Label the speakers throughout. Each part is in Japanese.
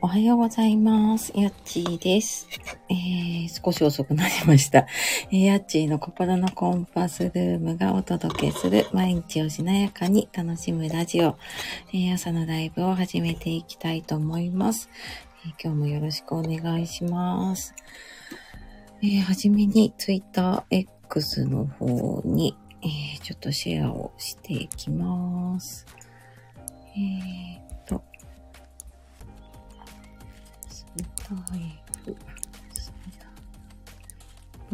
Speaker 1: おはようございます。やっちーです。えー、少し遅くなりました。えー、やっちーの心のコンパスルームがお届けする毎日をしなやかに楽しむラジオ。えー、朝のライブを始めていきたいと思います。えー今日もよろしくお願いします。えー、はじめに Twitter X の方に、えーちょっとシェアをしていきます。えーっと、スタイフ、スタ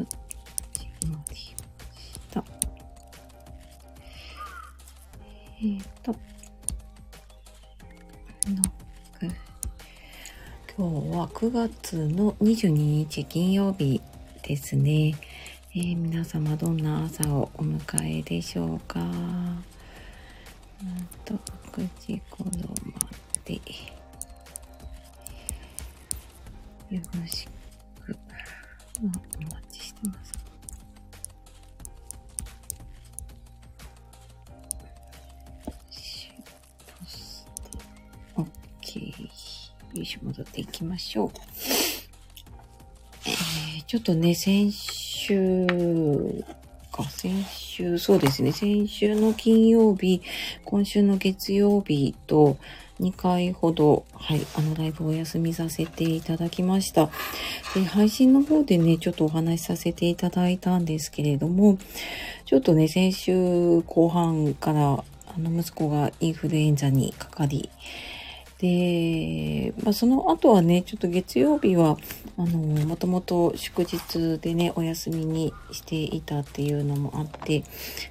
Speaker 1: イフ、始まりました。えーっと、のく今日は9月の22日金曜日ですね。えー皆様どんな朝をお迎えでしょうか。うんと、6時頃まで。よろしく、まあお待ちしてます。シュポスト OK。よいしょ、戻っていきましょう。えーちょっとね、先週か、先週、そうです。ね、先週の金曜日、今週の月曜日と2回ほど、はい、あのライブお休みさせていただきました。で、配信の方でね、ちょっとお話しさせていただいたんですけれども、ちょっとね、先週後半から、あの、息子がインフルエンザにかかり、で、まあ、その後はね、ちょっと月曜日は、あの、もともと祝日でね、お休みにしていたっていうのもあって、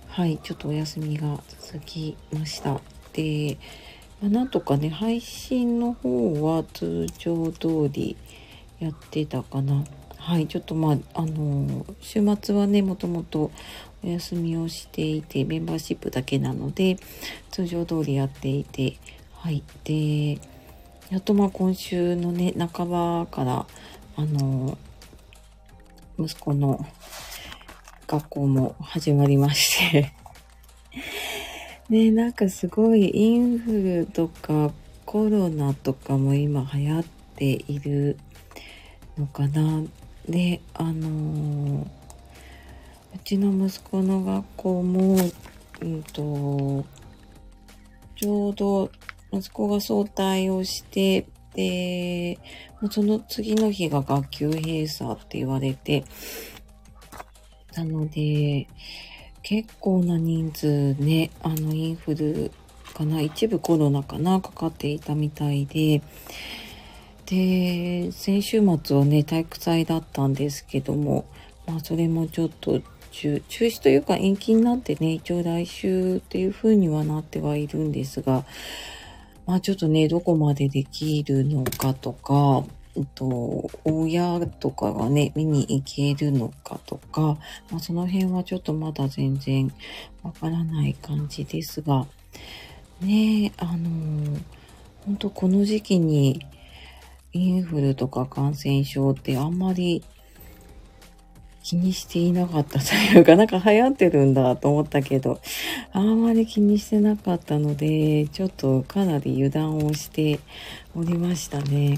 Speaker 1: はい、ちょっとお休みが続きました。で、まあ、なんとかね、配信の方は通常通りやってたかな。はい、ちょっとまあ、あの、週末はね、もともとお休みをしていて、メンバーシップだけなので、通常通りやっていて、はい。で、やっとまあ今週のね、半ばから、あの、息子の学校も始まりまして、ね、なんかすごいインフルとかコロナとかも今流行っているのかな。で、あのうちの息子の学校も、うんと、ちょうど息子が早退をして、で、その次の日が学級閉鎖って言われて、なので、結構な人数ね、あの、インフルかな、一部コロナかな、かかっていたみたいで、で、先週末はね、体育祭だったんですけども、まあ、それもちょっと中中止というか延期になってね、一応来週っていう風にはなってはいるんですが、まあちょっとね、どこまでできるのかとか、えっと、親とかがね、見に行けるのかとか、まあその辺はちょっとまだ全然わからない感じですが、ね、あのー、本当この時期にインフルとか感染症ってあんまり気にしていなかったというか、なんか流行ってるんだと思ったけど、あんまり気にしてなかったので、ちょっとかなり油断をしておりましたね。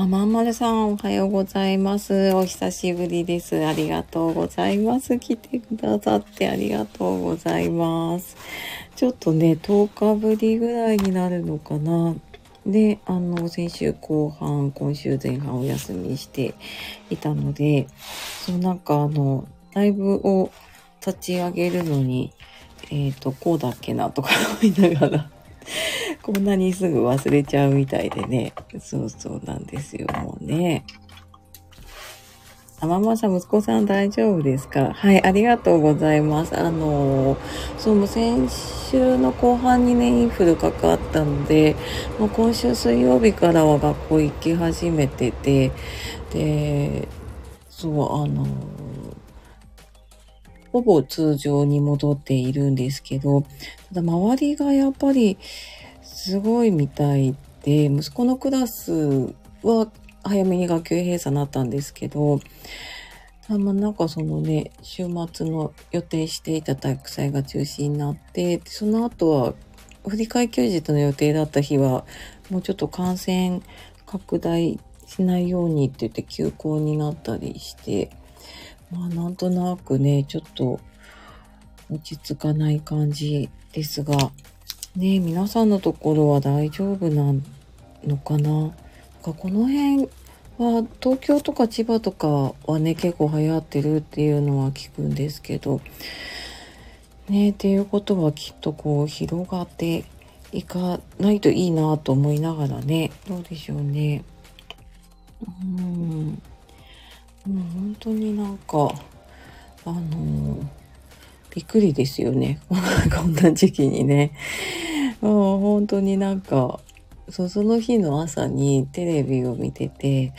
Speaker 1: あ、まんまるさんおはようございます。お久しぶりです。ありがとうございます。来てくださってありがとうございます。ちょっとね、10日ぶりぐらいになるのかな。で、あの、先週後半、今週前半お休みしていたので、そうなんかあの、ライブを立ち上げるのに、えっ、と、こうだっけなとか思いながら、こんなにすぐ忘れちゃうみたいでね。そうそうなんですよ、もうね。あ、ママさん、息子さん大丈夫ですか？はい、ありがとうございます。あのー、そう、先週の後半にね、インフルかかったので、もう今週水曜日からは学校行き始めてて、で、そう、あのー、ほぼ通常に戻っているんですけど、ただ周りがやっぱりすごいみたいで、息子のクラスは早めに学級閉鎖になったんですけど、あま、なんかそのね、週末の予定していた体育祭が中止になって、その後は振り替え休日の予定だった日は、もうちょっと感染拡大しないようにって言って休校になったりして、まあなんとなくね、ちょっと落ち着かない感じですが、ね皆さんのところは大丈夫なのかな？なんかこの辺は東京とか千葉とかはね結構流行ってるっていうのは聞くんですけどねっていうことはきっとこう広がっていかないといいなと思いながらねどうでしょうね。うん。もう本当になんかあのびっくりですよね。こんな時期にね。もう本当になんかそその日の朝にテレビを見てて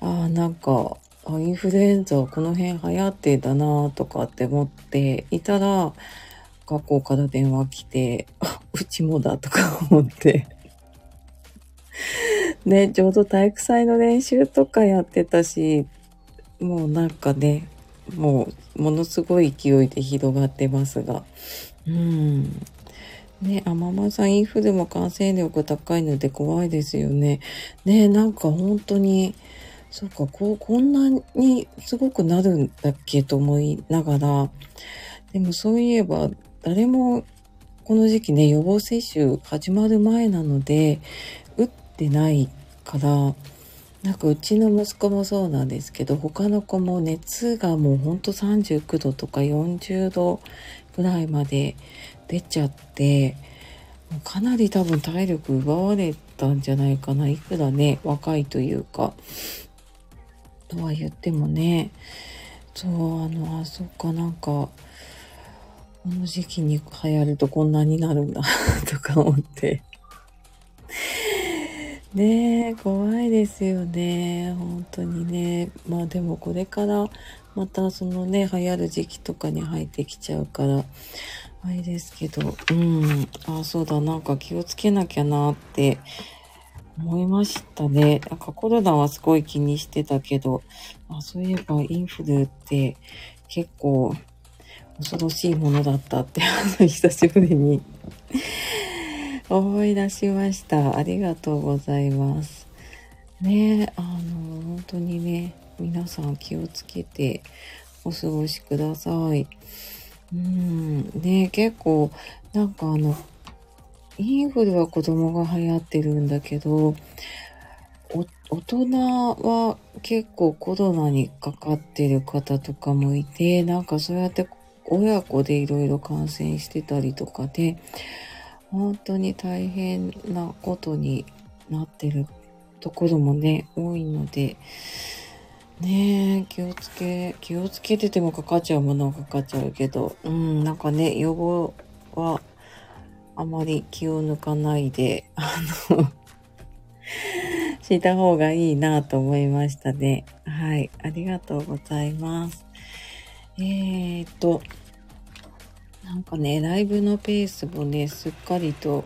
Speaker 1: ああなんかインフルエンザこの辺流行ってたなとかって思っていたら学校から電話来て、うちもだとか思って。ね、ちょうど体育祭の練習とかやってたし、もうなんかね、もうものすごい勢いで広がってますが、うん。ね、あままさんインフルも感染力高いので怖いですよね。ね、なんか本当に、そうか、こう、こんなにすごくなるんだっけと思いながら、でもそういえば、誰もこの時期ね、予防接種始まる前なので、打ってないから、なんかうちの息子もそうなんですけど、他の子も熱がもうほんと39度とか40度ぐらいまで出ちゃって、かなり多分体力奪われたんじゃないかな。いくらね、若いというか。とは言ってもね、そう、あの、あ、そっか、なんか、この時期に流行るとこんなになるんだとか思ってねえ、怖いですよね。本当にね。まあでもこれからまたそのね、流行る時期とかに入ってきちゃうから、あれですけど、うん。あ、そうだ、なんか気をつけなきゃなって思いましたね。なんかコロナはすごい気にしてたけど、あそういえばインフルって結構恐ろしいものだったって、あの、久しぶりに思い出しました。ありがとうございます。ねあの、本当にね、皆さん気をつけてお過ごしください。うん、ね結構、なんかあの、インフルは子供が流行ってるんだけど、大人は結構コロナにかかってる方とかもいて、なんかそうやって親子でいろいろ感染してたりとかで、本当に大変なことになってるところもね、多いので、ねえ、気をつけ、気をつけててもかかっちゃうものはかかっちゃうけど、うん、なんかね、予防はあまり気を抜かないで、あの した方がいいなと思いましたね。はい、ありがとうございます。えーと、なんかね、ライブのペースもね、すっかりと、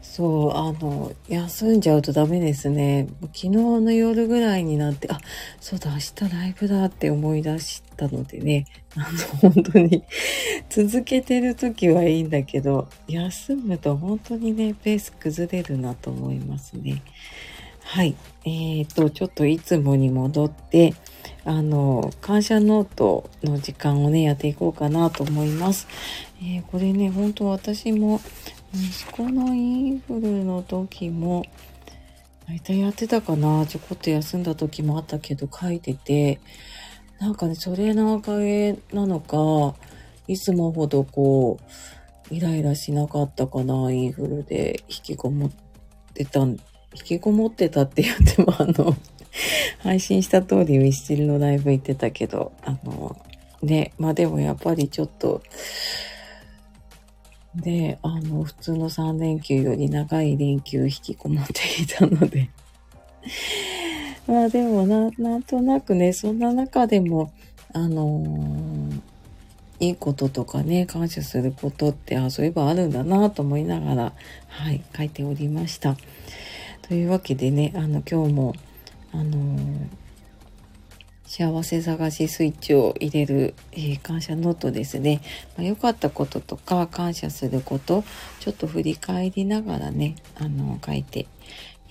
Speaker 1: そう、あの、休んじゃうとダメですね。昨日の夜ぐらいになって、あ、そうだ、明日ライブだって思い出したのでね、あの、本当に続けてる時はいいんだけど、休むと本当にね、ペース崩れるなと思いますね。はい。えーと、ちょっといつもに戻って、あの、感謝ノートの時間をね、やっていこうかなと思います。えー、これね、本当私も、息子のインフルの時も、大体やってたかなちょこっと休んだ時もあったけど書いてて、なんかね、それのおかげなのか、いつもほどこう、イライラしなかったかな、インフルで引きこもってた、引きこもってたって言っても、あの、配信した通りミスチルのライブ行ってたけど、あの、ね、まあでもやっぱりちょっと、で、あの、普通の3連休より長い連休引きこもっていたので まあでもな、なんとなくね、そんな中でも、あのー、いいこととかね、感謝することって、あ、そういえばあるんだなと思いながら、はい、書いておりました。というわけでね、あの、今日も、あのー、幸せ探しスイッチを入れる、えー、感謝ノートですね。まあ、良かったこととか感謝すること、ちょっと振り返りながらね、あの、書いて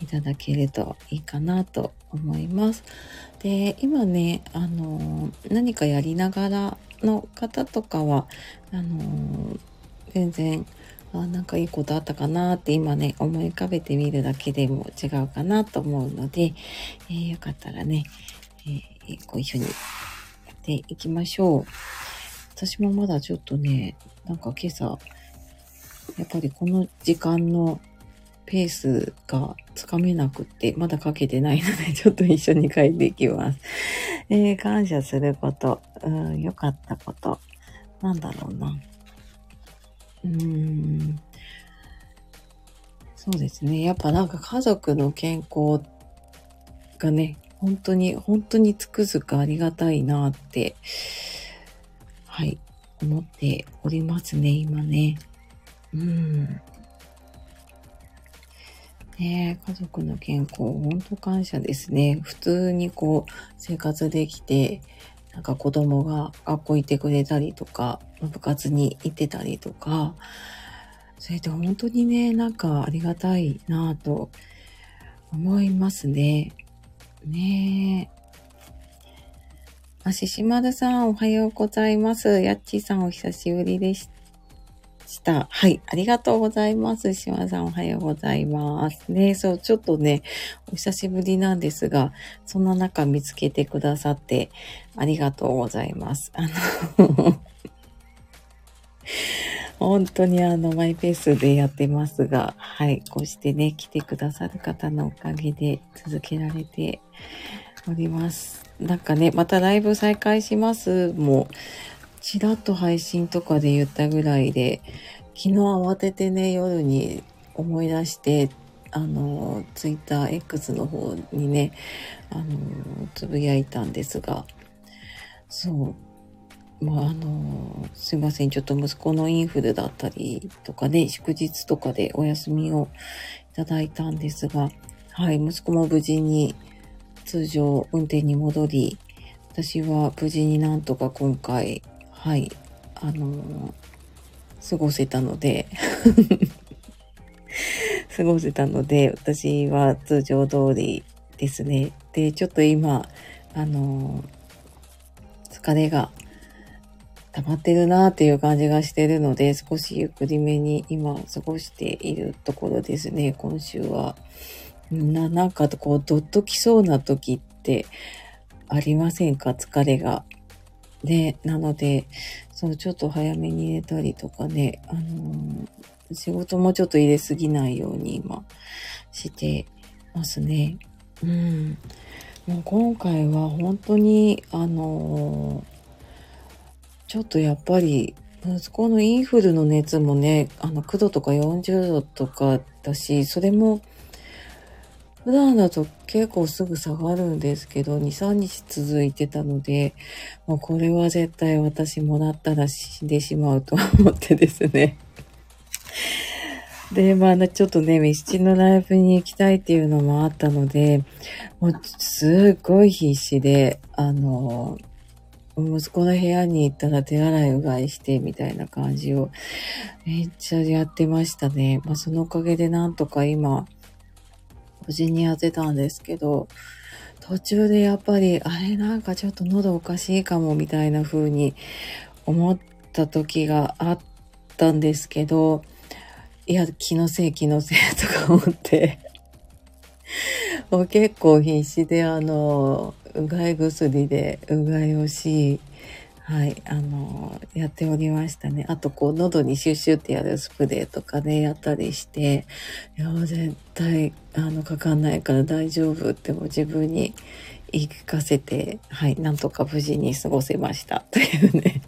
Speaker 1: いただけるといいかなと思います。で、今ね、あの、何かやりながらの方とかは、あの、全然、あなんかいいことあったかなって今ね、思い浮かべてみるだけでも違うかなと思うので、えー、よかったらね、えー、ご一緒にやっていきましょう。私もまだちょっとね、なんか今朝、やっぱりこの時間のペースがつかめなくって、まだ書けてないので、ちょっと一緒に書いていきます。えー、感謝すること、うん、良かったこと、なんだろうな。うん。そうですね。やっぱなんか家族の健康がね、本当に、本当につくづくありがたいなって、はい、思っておりますね、今ね。うん。ね家族の健康、本当感謝ですね。普通にこう、生活できて、なんか子供が学校行ってくれたりとか、部活に行ってたりとか、それで本当にね、なんかありがたいなぁと思いますね。ねえ。あ、ししまるさん、おはようございます。やっちーさん、お久しぶりでしたした。はい。ありがとうございます。しまさん、おはようございます。ねそう、ちょっとね、お久しぶりなんですが、そんな中見つけてくださって、ありがとうございます。あの 本当にあの、マイペースでやってますが、はい。こうしてね、来てくださる方のおかげで続けられております。なんかね、またライブ再開しますもう、ちらっと配信とかで言ったぐらいで、昨日慌ててね、夜に思い出して、あの、ツイッター X の方にね、あの、つぶやいたんですが、そう、まあ、あの、すいません。ちょっと息子のインフルだったりとかね、祝日とかでお休みをいただいたんですが、はい、息子も無事に通常運転に戻り、私は無事になんとか今回、はい、あの過ごせたので 過ごせたので、私は通常通りですね。で、ちょっと今、あの疲れが溜まってるなっていう感じがしてるので、少しゆっくりめに今過ごしているところですね、今週は。な、なんかこう、どっときそうな時ってありませんか？疲れが。ね、なので、そう、ちょっと早めに寝たりとかね、あのー、仕事もちょっと入れすぎないように今してますね。うん。もう今回は本当に、あのー、ちょっとやっぱり、息子のインフルの熱もね、あの、9度とか40度とかだし、それも普段だと結構すぐ下がるんですけど、2、3日続いてたので、もうこれは絶対私もらったら死んでしまうと思ってですね。で、まあ、ちょっとね、ミスチのライブに行きたいっていうのもあったので、もうすっごい必死で、あの、息子の部屋に行ったら手洗いうがいしてみたいな感じをめっちゃやってましたね。まあそのおかげでなんとか今無事にやってたんですけど、途中でやっぱり、あれなんかちょっと喉おかしいかもみたいな風に思った時があったんですけど、いや、気のせい気のせいとか思って。もう結構必死であの、うがい薬でうがいをし、はい、あの、やっておりましたね。あと、こう、喉にシュッシュってやるスプレーとかね、やったりして、いや、絶対、あの、かかんないから大丈夫っても自分に言い聞かせて、はい、なんとか無事に過ごせました。というね。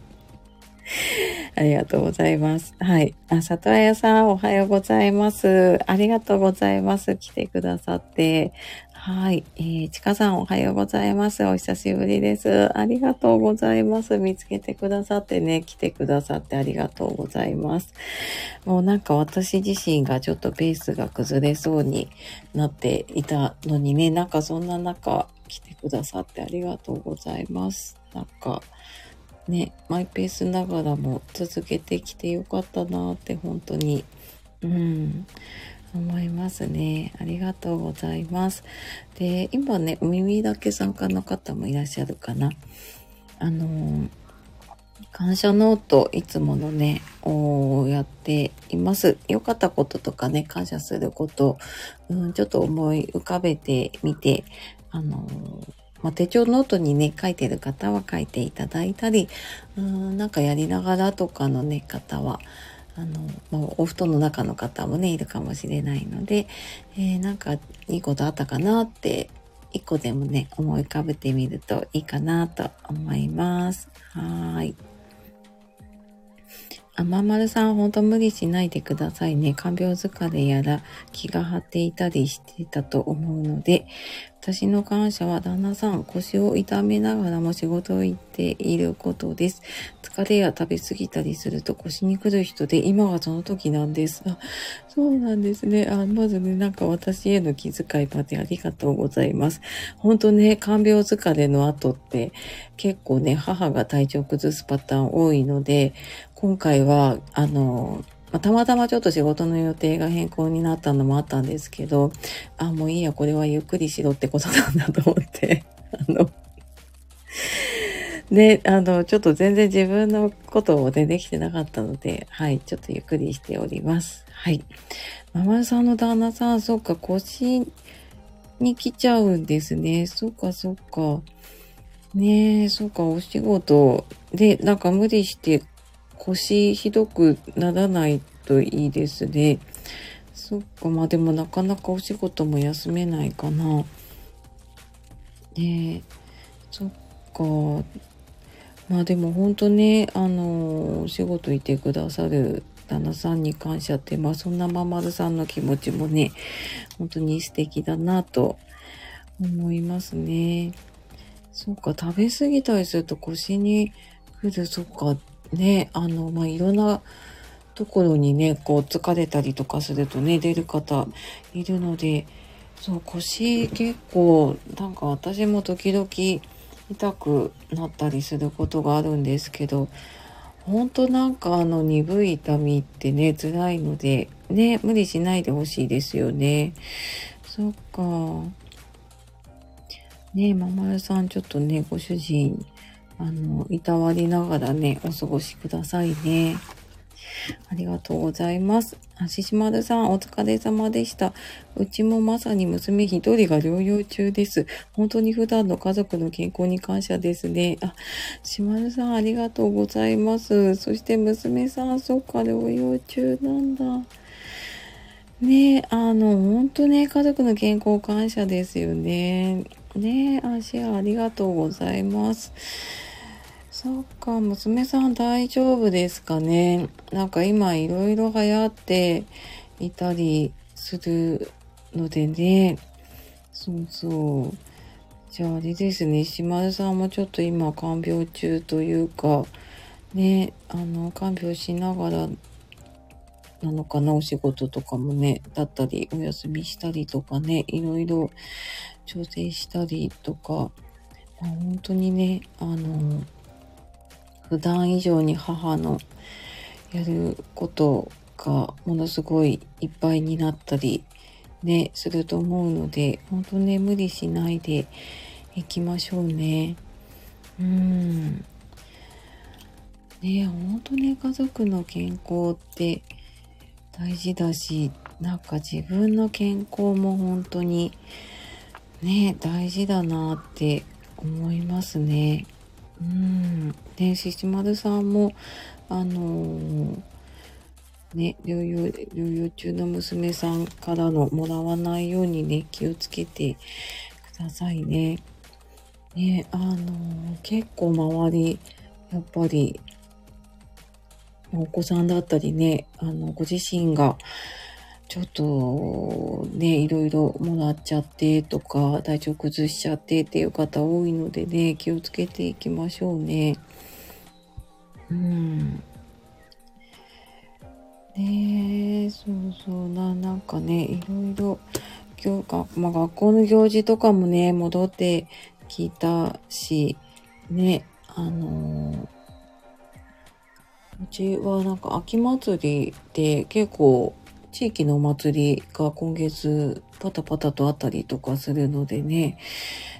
Speaker 1: ありがとうございます。はい。あ、里綾さん、おはようございます。ありがとうございます。来てくださって。はい。えー、ちかさんおはようございます。お久しぶりです。ありがとうございます。見つけてくださってね、来てくださってありがとうございます。もうなんか私自身がちょっとペースが崩れそうになっていたのにね、なんかそんな中、来てくださってありがとうございます。なんか、ね、マイペースながらも続けてきてよかったなって本当に、うん、思いますね。ありがとうございます。で、今ね、お耳だけ参加の方もいらっしゃるかな。あのー感謝ノート、いつものね、をやっています。良かったこととかね、感謝すること、うん、ちょっと思い浮かべてみて、あのーまあ、手帳ノートにね、書いてる方は書いていただいたり、うん、なんかやりながらとかのね、方は、あの、まあ、お布団の中の方もね、いるかもしれないので、えーなんかいいことあったかなって、一個でもね、思い浮かべてみるといいかなと思います。はーい。あままるさん、ほんと無理しないでくださいね。看病疲れやら気が張っていたりしてたと思うので、私の感謝は旦那さん、腰を痛めながらも仕事を行っていることです。疲れや食べ過ぎたりすると腰に来る人で、今がその時なんです。あ、そうなんですね。あ、まずね、なんか私への気遣いまでありがとうございます。本当ね、看病疲れの後って結構ね、母が体調崩すパターン多いので、今回は、あの、まあたまたまちょっと仕事の予定が変更になったのもあったんですけど、あ、もういいや、これはゆっくりしろってことなんだと思って、あの、で、あの、ちょっと全然自分のことをね、できてなかったので、はい、ちょっとゆっくりしております。はい。ママさんの旦那さん、そっか、腰に来ちゃうんですね。そっか、そっか。ねえ、そっか、お仕事で、なんか無理して腰ひどくならないといいですね。そっか、まあでもなかなかお仕事も休めないかな。ねえ、そっか。まあでも本当ね、あの、お仕事いてくださる旦那さんに感謝って、まあそんなままるさんの気持ちもね、本当に素敵だなと思いますね。そうか、食べ過ぎたりすると腰に来る、そっか、ね、あの、まあ、いろんなところにね、こう疲れたりとかするとね、出る方いるので、そう、腰結構、なんか私も時々痛くなったりすることがあるんですけど、ほんとなんかあの鈍い痛みってね、辛いので、ね、無理しないでほしいですよね。そっか。ねえ、ままるさん、ちょっとね、ご主人、あの、いたわりながらね、お過ごしくださいね。ありがとうございます。あししまるさん、お疲れ様でした。うちもまさに娘一人が療養中です。本当に普段の家族の健康に感謝ですね。あ、しまるさん、ありがとうございます。そして娘さん、そっか、療養中なんだ。ねえ、あの、本当ね、家族の健康感謝ですよね。ねえ、あ、シェアありがとうございます。そっか、娘さん大丈夫ですかね。なんか今いろいろ流行っていたりするのでね。そうそう。じゃああれですね、島田さんもちょっと今看病中というか、ね、あの、看病しながらなのかな、お仕事とかもね、だったり、お休みしたりとかね、いろいろ調整したりとか、まあ、本当にね、あの、普段以上に母のやることがものすごいいっぱいになったりね、すると思うので、本当ね、無理しないでいきましょうね。うん。ね本当ね、家族の健康って大事だし、なんか自分の健康も本当にね、大事だなって思いますね。うん。で、ししまるさんも、あのーね、療養、療養中の娘さんからのもらわないようにね、気をつけてくださいね。ね、あのー結構周り、やっぱり、お子さんだったりね、あの、ご自身が、ちょっと、ね、いろいろもらっちゃってとか、体調崩しちゃってっていう方多いのでね、気をつけていきましょうね。うん。ねえ、そうそうな、なんかね、いろいろ今日か、まあ、学校の行事とかもね、戻ってきたし、ね、あのーうちはなんか秋祭りで結構地域のお祭りが今月パタパタとあったりとかするのでね、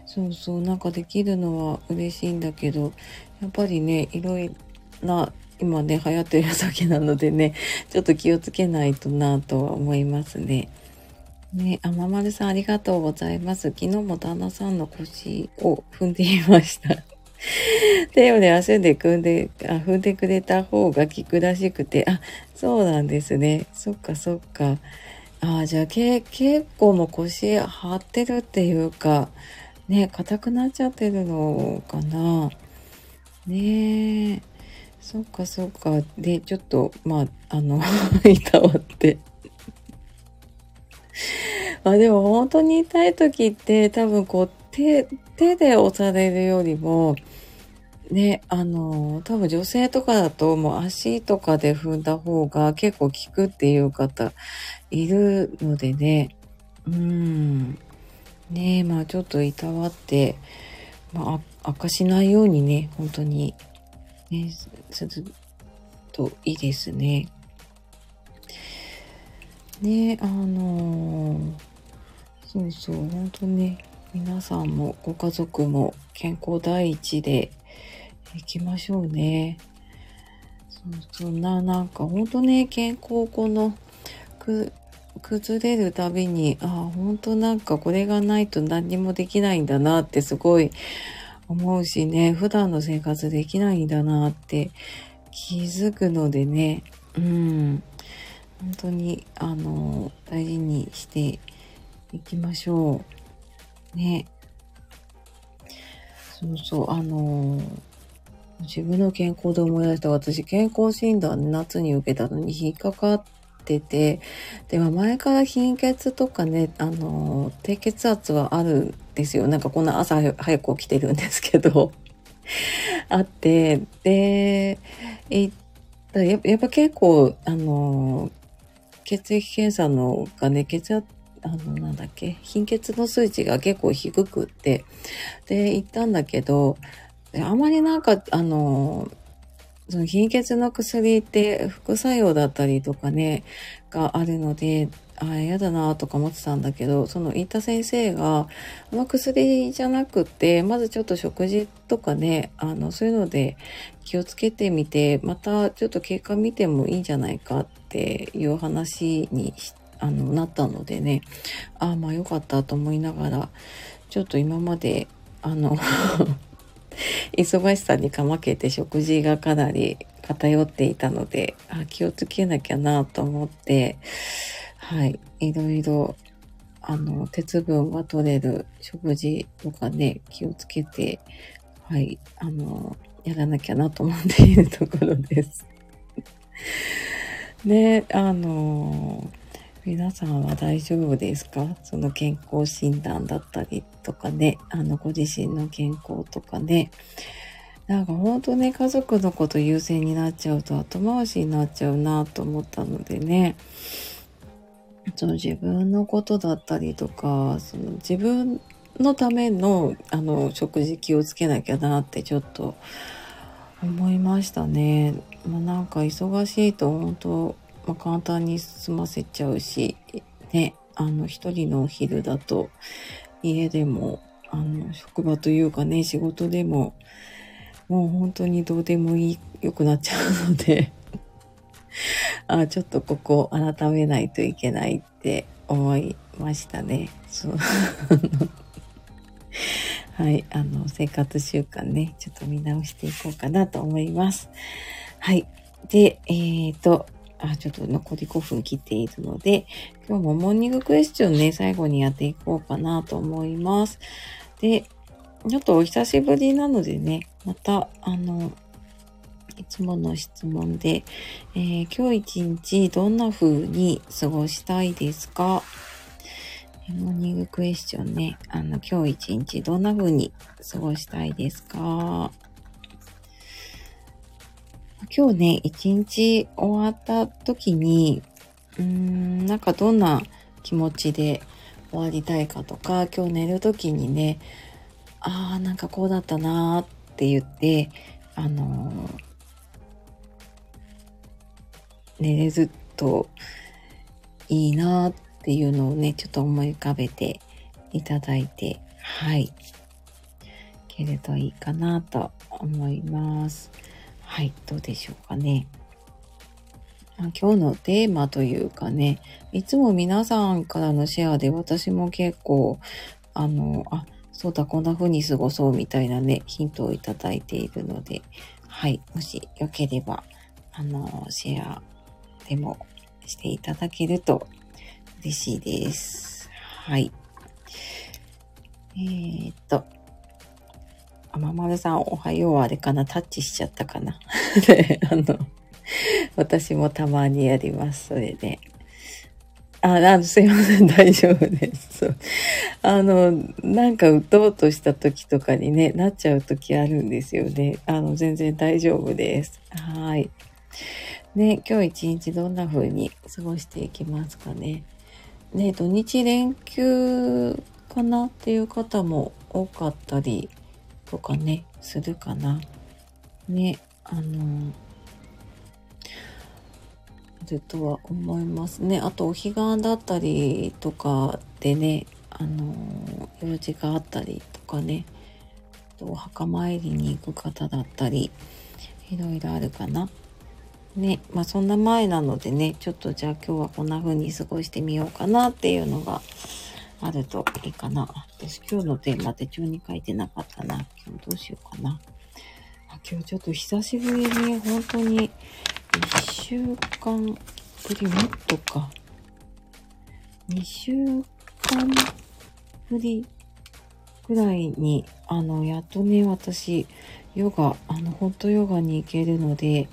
Speaker 1: そうそう、なんかできるのは嬉しいんだけど、やっぱりね、いろいろな、今ね、流行ってる先なのでね、ちょっと気をつけないとなとは思いますね。ね、あままるさんありがとうございます。昨日も旦那さんの腰を踏んでいました。手をね、足で組んで、あ、踏んでくれた方が効くらしくて、あ、そうなんですね。そっかそっか。あ、じゃあけ、結構も腰張ってるっていうか、ね、硬くなっちゃってるのかな。ねえ。そっかそっか。で、ちょっと、まあ、あの、いたわってま。あでも本当に痛い時って多分こう手、手で押されるよりも、ね、あの、多分女性とかだともう足とかで踏んだ方が結構効くっていう方いるのでね、うん。ねまあちょっといたわって、まあ悪化しないようにね、本当に、ね、するといいですね。ねあのー、そうそう、本当ね、皆さんもご家族も健康第一で行きましょうね。そそんな、なんか本当ね、健康この、く、崩れるたびに、ああ、本当なんかこれがないと何にもできないんだなってすごい思うしね、普段の生活できないんだなって気づくのでね、うん、本当に、あの、大事にしていきましょう。ね。そうそう、あの自分の健康で思い出した私、健康診断夏に受けたのに引っかかってて、では前から貧血とかね、あの、低血圧はあるんですよ。なんかこんな朝早く起きてるんですけど、あって、で、えややっぱ結構、あの、血液検査のがね、血圧、あの、なんだっけ、貧血の数値が結構低くって、で、行ったんだけど、あまりなんか、あの、その貧血の薬って副作用だったりとかね、があるので、あ、嫌だなとか思ってたんだけど、その言った先生が、あの薬じゃなくて、まずちょっと食事とかね、あの、そういうので気をつけてみて、またちょっと経過見てもいいんじゃないかっていう話にあのなったのでね、ああ、まあよかったと思いながら、ちょっと今まで、あの 忙しさにかまけて食事がかなり偏っていたので、あ気をつけなきゃなと思って、はい、いろいろ、あの、鉄分が取れる食事とかね、気をつけて、はい、あの、やらなきゃなと思っているところです。ね、あの、皆さんは大丈夫ですか？その健康診断だったりとかね、あの、ご自身の健康とかね。なんか本当ね、家族のこと優先になっちゃうと後回しになっちゃうなと思ったのでね。その自分のことだったりとか、その自分のための、あの、食事気をつけなきゃなってちょっと思いましたね。まあ、なんか忙しいと本当まあ、簡単に済ませちゃうし、ね、あの、一人のお昼だと、家でも、あの、職場というかね、仕事でも、もう本当にどうでもいい、良くなっちゃうので あ、ちょっとここ改めないといけないって思いましたね。そう。はい、あの、生活習慣ね、ちょっと見直していこうかなと思います。はい。で、えっ、ー、と、あ、ちょっと残り5分切っているので、今日もモーニングクエスチョンね、最後にやっていこうかなと思います。で、ちょっとお久しぶりなのでね、また、あの、いつもの質問で、えー、今日一日どんな風に過ごしたいですか？モーニングクエスチョンね、あの、今日一日どんな風に過ごしたいですか？今日ね、一日終わった時に、うーん、なんかどんな気持ちで終わりたいかとか、今日寝る時にね、ああ、なんかこうだったなーって言って、あのー、寝れるといいなーっていうのをね、ちょっと思い浮かべていただいて、はい。いけるといいかなと思います。はい、どうでしょうかね。今日のテーマというかね、いつも皆さんからのシェアで私も結構、あの、あ、そうだ、こんな風に過ごそうみたいなね、ヒントをいただいているので、はい、もしよければ、あの、シェアでもしていただけると嬉しいです。はい。えー、っと、あままるさん、おはようあれかなタッチしちゃったかなで、あの、私もたまにやります、それで。あ、あすいません、大丈夫です。そうあの、なんか打とうとした時とかにね、なっちゃう時あるんですよね。あの、全然大丈夫です。はい。ね、今日一日どんな風に過ごしていきますかね。ね、土日連休かなっていう方も多かったりとかね、するかな。ね、あの、るとは思いますね。あと、お彼岸だったりとかでね、あの、用事があったりとかね、お墓参りに行く方だったり、いろいろあるかな。ね、まあそんな前なのでね、ちょっとじゃあ今日はこんな風に過ごしてみようかなっていうのがあるといいかな。私今日のテーマ手帳に書いてなかったな。今日どうしようかな。今日ちょっと久しぶりに本当に1週間ぶり、もっとか。2週間ぶりぐらいに、あの、やっとね、私、ヨガ、あの、本当ヨガに行けるので、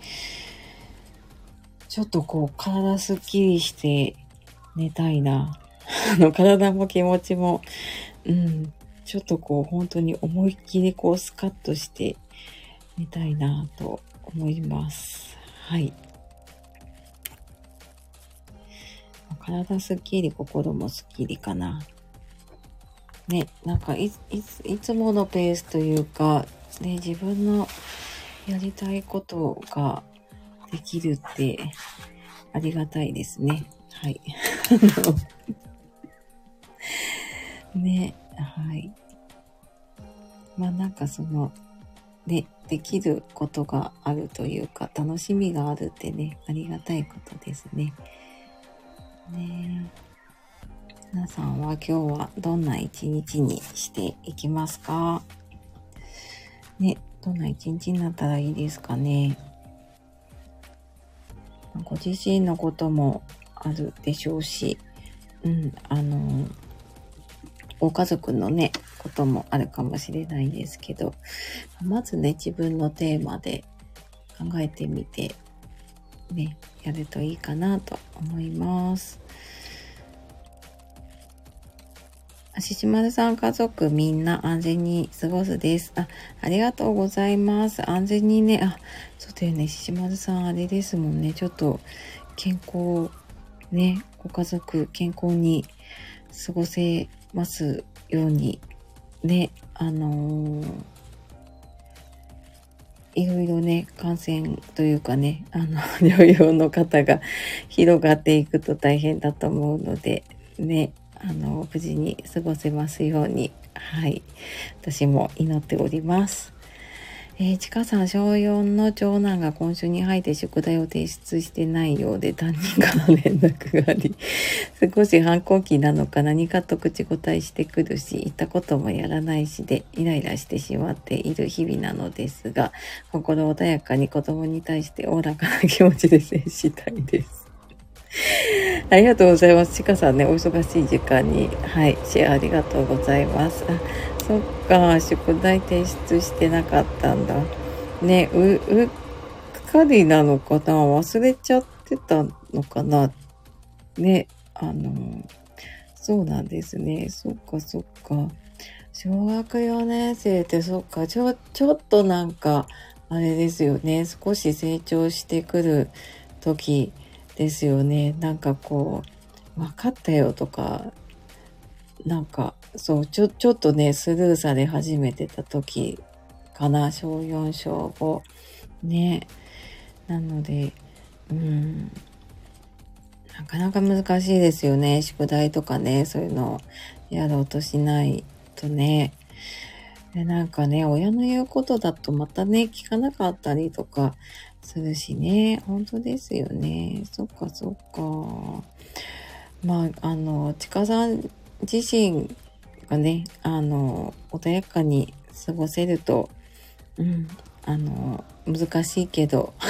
Speaker 1: ちょっとこう、体すっきりして寝たいな。あの、体も気持ちも、うん、ちょっとこう、本当に思いっきりこう、スカッとして寝たいなと思います。はい。体すっきり、心もすっきりかな。ね、なんかい、いいつものペースというか、ね、自分のやりたいことができるってありがたいですね。はい。ね、はい。まあなんかその、ね、できることがあるというか、楽しみがあるってね、ありがたいことですね。ね皆さんは今日はどんな一日にしていきますか？ね、どんな一日になったらいいですかね？ご自身のこともあるでしょうし、うん、あの、ご家族のね、こともあるかもしれないですけど、まずね、自分のテーマで考えてみて、ね、やるといいかなと思います。ししまるさん家族みんな安全に過ごすです。あ、ありがとうございます。安全にね、あ、そうだよね。ししまるさんあれですもんね。ちょっと健康、ね、ご家族健康に過ごせますようにね、あのー、いろいろね、感染というかね、あの、療養の方が 広がっていくと大変だと思うので、ね、あの、無事に過ごせますように、はい、私も祈っております。えー、ちかさん、小4の長男が今週に入って宿題を提出してないようで担任から連絡があり、少し反抗期なのか何かと口答えしてくるし、言ったこともやらないしで、イライラしてしまっている日々なのですが、心穏やかに子供に対しておおらかな気持ちで接したいです。ありがとうございます。ちかさんね、お忙しい時間に、はい、シェアありがとうございます。そっか、宿題提出してなかったんだ。ね、う、うっかりなのかな？忘れちゃってたのかな？ね、あの、そうなんですね。そっかそっか。小学4年生ってそっか、ちょ、ちょっとなんか、あれですよね。少し成長してくる時ですよね。なんかこう、分かったよとか、なんか、そう、ちょ、ちょっとね、スルーされ始めてた時かな、小4、小5。ね。なので、うん。なかなか難しいですよね。宿題とかね、そういうのをやろうとしないとね。で、なんかね、親の言うことだとまたね、聞かなかったりとかするしね。本当ですよね。そっかそっか。まあ、あの、ちかさん自身がね、あの、穏やかに過ごせると、うん、あの、難しいけど、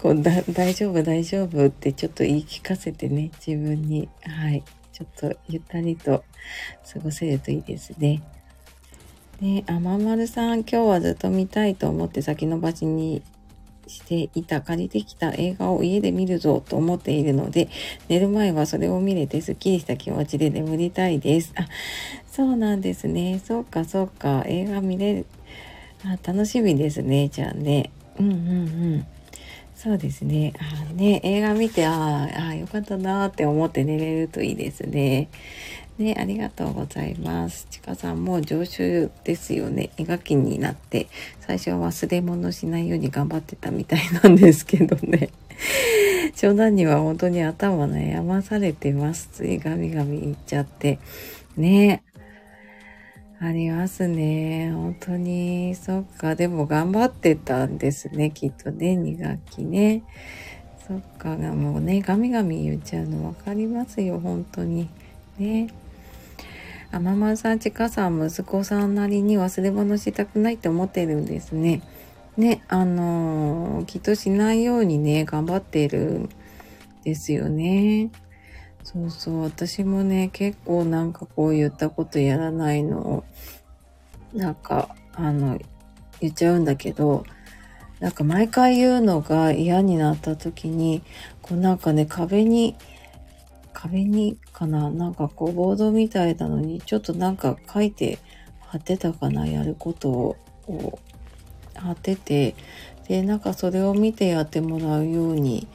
Speaker 1: こうだ大丈夫大丈夫ってちょっと言い聞かせてね、自分に、はい、ちょっとゆったりと過ごせるといいですね。で、あままるさん、今日はずっと見たいと思って先延ばしにしていた借りてきた映画を家で見るぞと思っているので、寝る前はそれを見れてスッキリした気持ちで眠りたいです。あ、そうなんですね。そうか、そうか。映画見れる。あ、楽しみですね。じゃあね。うんうんうん。そうですね。あね、映画見て、ああ、よかったなーって思って寝れるといいですね。ね、ありがとうございます。ちかさんも常習ですよね。絵描きになって、最初は忘れ物しないように頑張ってたみたいなんですけどね。冗談には本当に頭悩まされてます。ついガミガミ言っちゃって。ねありますね。本当に、そっか。でも頑張ってたんですね。きっとね、2学期ね。そっか。もうね、ガミガミ言っちゃうの分かりますよ。本当に。ね。あままさん、ちかさん、息子さんなりに忘れ物したくないって思ってるんですね。ね、あのー、きっとしないようにね、頑張ってるんですよね。そうそう、私もね、結構なんかこう言ったことやらないのを、なんか、あの、言っちゃうんだけど、なんか毎回言うのが嫌になった時に、こうなんかね、壁に、壁にかな？なんかこうボードみたいなのにちょっとなんか書いて貼ってたかな？やることを貼ってて、で、なんかそれを見てやってもらうように、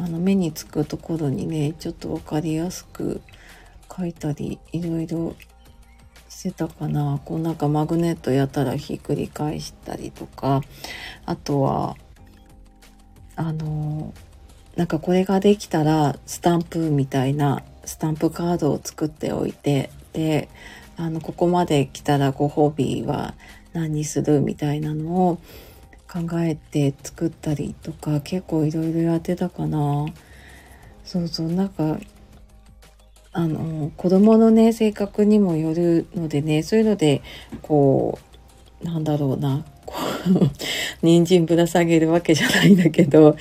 Speaker 1: あの目につくところにねちょっと分かりやすく書いたりいろいろしてたかな。こうなんかマグネットやったらひっくり返したりとか。あとはあのなんかこれができたらスタンプみたいなスタンプカードを作っておいてであのここまで来たらご褒美は何にするみたいなのを考えて作ったりとか結構いろいろやってたかな。そうそう、なんか、あの、子供のね、性格にもよるのでね、そういうので、こう、なんだろうな、こう、人参ぶら下げるわけじゃないんだけど、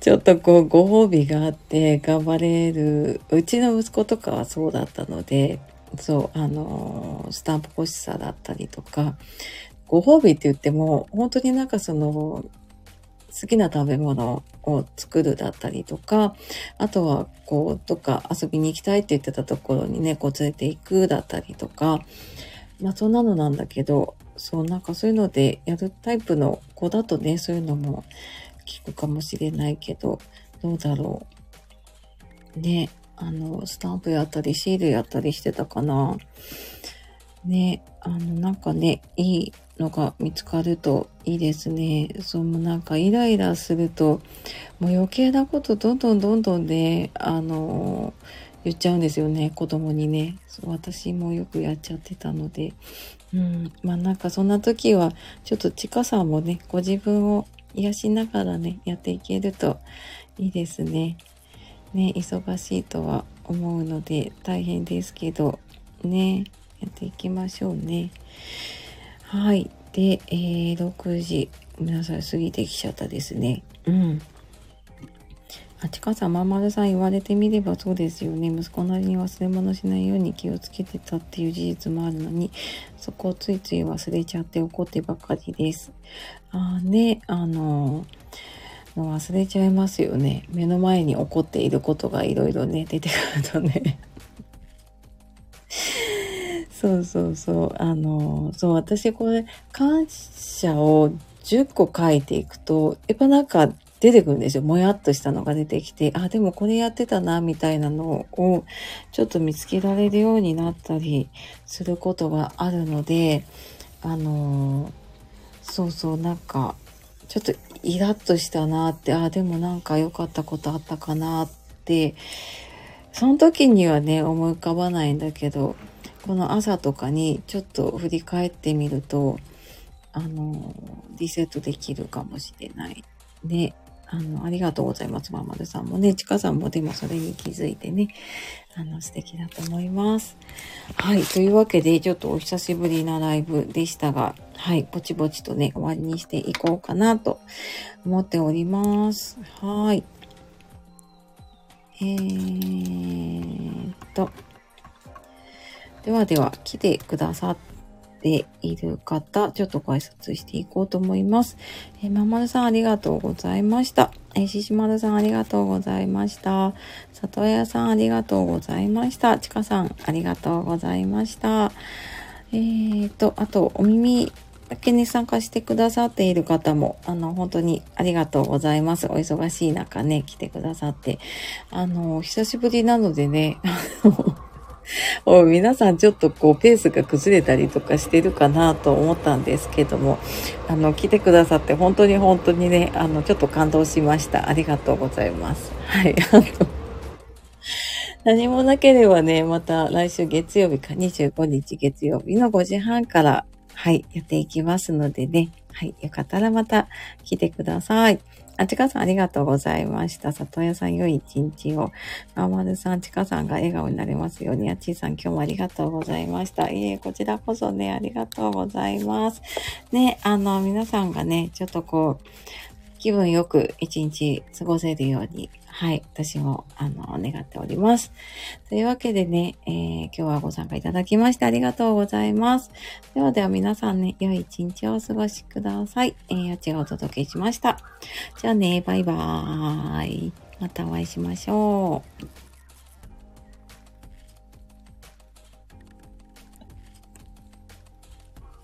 Speaker 1: ちょっとこう、ご褒美があって頑張れる、うちの息子とかはそうだったので、そう、あの、スタンプ欲しさだったりとか、ご褒美って言っても、本当になんかその、好きな食べ物を作るだったりとか、あとは、こう、どっか遊びに行きたいって言ってたところにね、連れて行くだったりとか、まあそんなのなんだけど、そう、なんかそういうのでやるタイプの子だとね、そういうのも効くかもしれないけど、どうだろう。ね、あの、スタンプやったりシールやったりしてたかな。ね、あの、なんかね、いいのが見つかるといいですね。そう、もうなんかイライラすると、もう余計なことどんどんどんどんね、あの言っちゃうんですよね、子供にね。私もよくやっちゃってたので。うん、まあなんかそんな時は、ちょっとちかさもね、ご自分を癒しながらね、やっていけるといいですね。ね、忙しいとは思うので大変ですけど、ね、やっていきましょうね。はい。で、えー、6時、皆さん過ぎてきちゃったですね。うん。あちかさん、まんまるさん言われてみればそうですよね。息子なりに忘れ物しないように気をつけてたっていう事実もあるのに、そこをついつい忘れちゃって怒ってばかりです。あね、あの、忘れちゃいますよね。目の前に起こっていることがいろいろね、出てくるとね。そうそうそう。あの、そう、私これ、感謝を10個書いていくと、やっぱなんか、出てくるんですよ。もやっとしたのが出てきて、あ、でもこれやってたな、みたいなのを、ちょっと見つけられるようになったりすることがあるので、あのー、そうそう、なんか、ちょっとイラッとしたなって、あ、でもなんか良かったことあったかなって、その時にはね、思い浮かばないんだけど、この朝とかにちょっと振り返ってみると、あの、リセットできるかもしれないね。あの、ありがとうございます。ままるさんもね、ちかさんもでもそれに気づいてね、あの、素敵だと思います。はい。というわけで、ちょっとお久しぶりなライブでしたが、はい。ぼちぼちとね、終わりにしていこうかなと思っております。はい。えーっと。ではでは、来てくださってている方、ちょっとご挨拶していこうと思います。えー、まんまるさんありがとうございました。えー、ししまるさんありがとうございました。里屋さんありがとうございました。ちかさんありがとうございました。えーと、あと、お耳だけに参加してくださっている方も、あの、本当にありがとうございます。お忙しい中ね、来てくださって。あの、久しぶりなのでね、皆さんちょっとこうペースが崩れたりとかしてるかなと思ったんですけども、あの、来てくださって本当に本当にね、あの、ちょっと感動しました。ありがとうございます。はい。あの、何もなければね、また来週月曜日か25日月曜日の5時半から、はい、やっていきますのでね、はい、よかったらまた来てください。あ、ちかさんありがとうございました。里屋さん良い一日を。ままるさん、ちかさんが笑顔になれますように。あちーさん今日もありがとうございました。いえ、こちらこそね、ありがとうございます。ね、あの、皆さんがね、ちょっとこう、気分よく一日過ごせるように、はい、私も、あの、願っております。というわけでね、えー、今日はご参加いただきましてありがとうございます。ではでは皆さんね、良い一日をお過ごしください。えー、あちがお届けしました。じゃあね、バイバーイ。またお会いしましょう。